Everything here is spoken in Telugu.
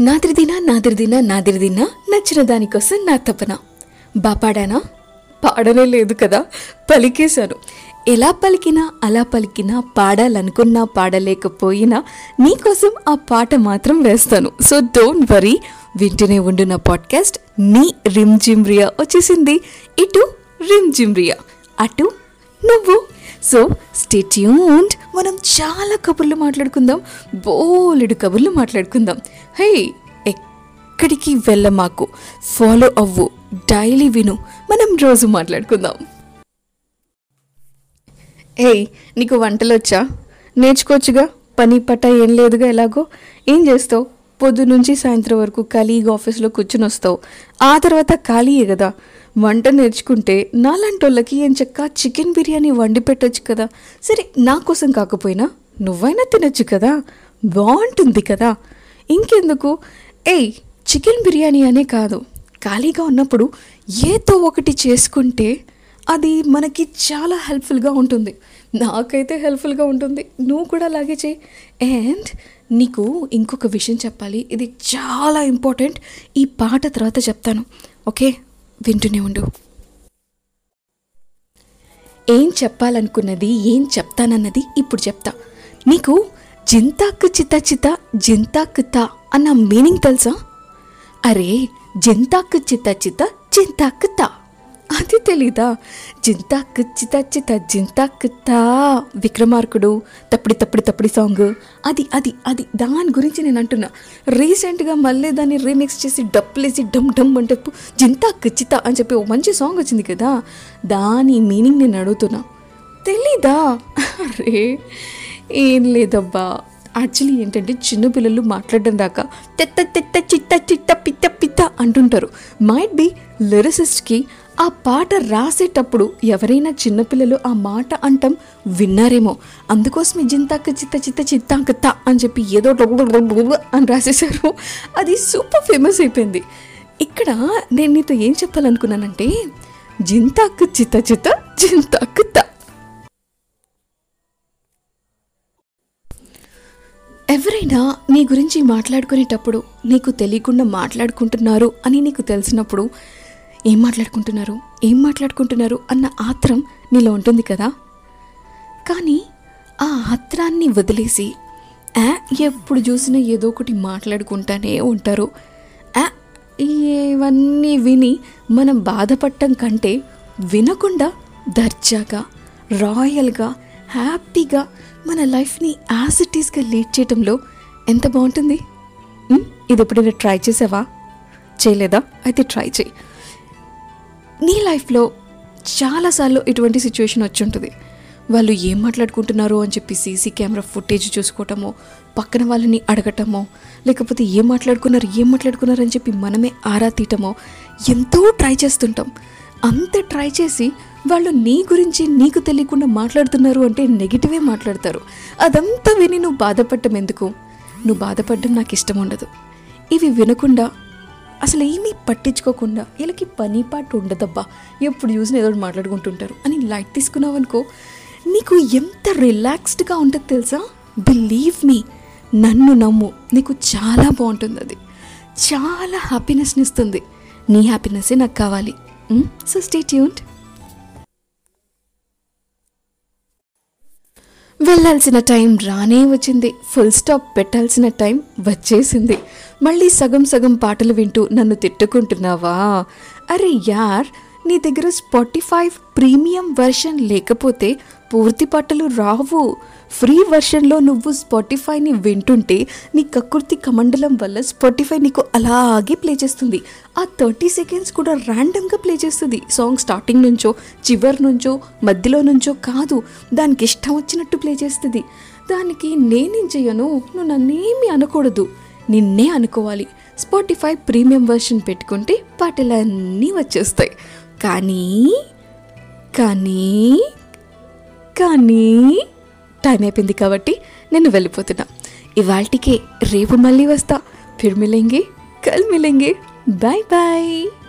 నాదిరిదిన నాదిరిదినా నాదిరిదిన నచ్చిన దానికోసం నా తపన. బాపాడానా? పాడనే లేదు కదా పలికేశాను. ఎలా పలికినా అలా పలికినా పాడాలనుకున్నా పాడలేకపోయినా నీకోసం ఆ పాట మాత్రం వేస్తాను. సో డోంట్ వరీ వింటూనే ఉండు నా పాడ్కాస్ట్ నీ రిమ్ జిమ్రియా వచ్చేసింది. ఇటు రిమ్ జిమ్రియా అటు నువ్వు. సో స్టేట్యూన్డ్ మనం చాలా కబుర్లు మాట్లాడుకుందాం. బోలెడు కబుర్లు మాట్లాడుకుందాం. హే ఎక్కడికి వెళ్ళ మాకు ఫాలో అవ్వు. డైలీ విను. మనం రోజు మాట్లాడుకుందాం. ఏయ్ నీకు వంటలు వచ్చా నేర్చుకోవచ్చుగా? పని పట్ట ఏం లేదుగా ఎలాగో? ఏం చేస్తావు? పొద్దు నుంచి సాయంత్రం వరకు ఖాళీగా ఆఫీస్లో కూర్చుని వస్తావు ఆ తర్వాత ఖాళీయే కదా? వంట నేర్చుకుంటే నాలాంటోళ్ళకి ఏం చక్క? చికెన్ బిర్యానీ వండి పెట్టొచ్చు కదా. సరే నా కోసం కాకపోయినా నువ్వైనా తినొచ్చు కదా. బాగుంటుంది కదా. ఇంకెందుకు? ఏయ్ చికెన్ బిర్యానీ అనే కాదు. ఖాళీగా ఉన్నప్పుడు ఏదో ఒకటి చేసుకుంటే అది మనకి చాలా హెల్ప్ఫుల్గా ఉంటుంది. నాకైతే హెల్ప్ఫుల్గా ఉంటుంది. నువ్వు కూడా అలాగే చేయి. అండ్ నీకు ఇంకొక విషయం చెప్పాలి. ఇది చాలా ఇంపార్టెంట్. ఈ పాట తర్వాత చెప్తాను. ఓకే? వింటూనే ఉండు. ఏం చెప్పాలనుకున్నది ఏం చెప్తానన్నది ఇప్పుడు చెప్తా. నీకు జింతాకు చిత చిత జింతాకు తా అన్న మీనింగ్ తెలుసా? అరే జింతాకు చిత చిత జింతాకు తా. అది తెలీదా? జింతా చిత చిత జింతా కిత్తా విక్రమార్కుడు తప్పడి తప్పడి తప్పడి సాంగ్. అది అది అది దాని గురించి నేను అంటున్నా. రీసెంట్గా మళ్ళీ దాన్ని రీమిక్స్ చేసి డప్పులేసి డమ్ డమ్ అంటే జింతా కిచ్చిత అని చెప్పి ఓ మంచి సాంగ్ వచ్చింది కదా? దాని మీనింగ్ నేను అడుగుతున్నా. తెలీదా? అరే ఏం లేదబ్బా. యాక్చువల్లీ ఏంటంటే చిన్నపిల్లలు మాట్లాడడం దాకా తెత్త తెత్త చిత్త చిత్త పిత్త పిత్త అంటుంటారు. మైట్ బి లిరిసిస్ట్కి ఆ పాట రాసేటప్పుడు ఎవరైనా చిన్నపిల్లలు ఆ మాట అంటం విన్నారేమో. అందుకోసమే జింతాక చిత్త చిత్త చిత్తాంక అని చెప్పి ఏదో అని రాసేశారు. అది సూపర్ ఫేమస్ అయిపోయింది. ఇక్కడ నేను నీతో ఏం చెప్పాలనుకున్నానంటే జింతాకు చిత్త చిత్త జింతాకు ఎవరైనా నీ గురించి మాట్లాడుకునేటప్పుడు నీకు తెలియకుండా మాట్లాడుకుంటున్నారు అని నీకు తెలిసినప్పుడు ఏం మాట్లాడుకుంటున్నారు? ఏం మాట్లాడుకుంటున్నారు? అన్న ఆత్రం నీలో ఉంటుంది కదా? కానీ ఆ ఆత్రాన్ని వదిలేసి ఆ ఎప్పుడు చూసినా ఏదో ఒకటి మాట్లాడుకుంటానే ఉంటారు. ఆ ఇవన్నీ విని మనం బాధపడటం కంటే వినకుండా దర్జాగా రాయల్గా హ్యాపీగా మన లైఫ్ని యాజ్ ఇట్ ఈస్గా లీడ్ చేయటంలో ఎంత బాగుంటుంది? ఇది ఎప్పుడైనా ట్రై చేసావా? చేయలేదా? అయితే ట్రై చేయి. నీ లైఫ్లో చాలాసార్లు ఇటువంటి సిచ్యువేషన్ వచ్చి ఉంటుంది వాళ్ళు ఏం మాట్లాడుకుంటున్నారో అని చెప్పి సీసీ కెమెరా ఫుటేజ్ చూసుకోవటమో పక్కన వాళ్ళని అడగటమో లేకపోతే ఏం మాట్లాడుకున్నారు ఏం మాట్లాడుకున్నారు అని చెప్పి మనమే ఆరా తీయటమో ఎంతో ట్రై చేస్తుంటాం. అంత ట్రై చేసి వాళ్ళు నీ గురించి నీకు తెలియకుండా మాట్లాడుతున్నారు అంటే నెగిటివే మాట్లాడతారు. అదంతా విని నువ్వు బాధపడటం ఎందుకు? నువ్వు బాధపడడం నాకు ఇష్టం ఉండదు. ఇవి వినకుండా అసలు ఏమీ పట్టించుకోకుండా వీళ్ళకి పని పాటు ఉండదబ్బా. ఎప్పుడు చూసినా ఏదో ఒకటి మాట్లాడుకుంటుంటారు. అని లైట్ తీసుకున్నావు అనుకో నీకు ఎంత రిలాక్స్డ్గా ఉంటుంది తెలుసా? బిలీవ్ మీ నన్ను నమ్ము. నీకు చాలా బాగుంటుంది అది. చాలా హ్యాపీనెస్ని ఇస్తుంది. నీ హ్యాపీనెస్సే నాకు కావాలి. సో స్టే ట్యూన్డ్ వెళ్ళాల్సిన టైం రానే వచ్చింది. ఫుల్ స్టాప్ పెట్టాల్సిన టైం వచ్చేసింది. మళ్ళీ సగం సగం పాటలు వింటూ నన్ను తిట్టుకుంటున్నావా? అరే యార్ నీ దగ్గర స్పాటిఫై ప్రీమియం వెర్షన్ లేకపోతే పూర్తి పాటలు రావు. ఫ్రీ వెర్షన్లో నువ్వు స్పాటిఫైని వింటుంటే నీ కక్కుర్తి కమండలం వల్ల స్పాటిఫై నీకు అలాగే ప్లే చేస్తుంది. ఆ థర్టీ సెకండ్స్ కూడా ర్యాండమ్గా ప్లే చేస్తుంది. సాంగ్ స్టార్టింగ్ నుంచో చివరి నుంచో మధ్యలో నుంచో కాదు దానికి ఇష్టం వచ్చినట్టు ప్లే చేస్తుంది. దానికి నేనేం చేయను నువ్వు నన్నేమీ అనకూడదు. నిన్నే అనుకోవాలి. స్పాటిఫై ప్రీమియం వెర్షన్ పెట్టుకుంటే పాటలన్నీ వచ్చేస్తాయి. కానీ కానీ కానీ టైం అయిపోయింది కాబట్టి నేను వెళ్ళిపోతున్నా. ఇవాళకే రేపు మళ్ళీ వస్తా. ఫిర్ మిలింగి కల్ మిలింగి బాయ్ బాయ్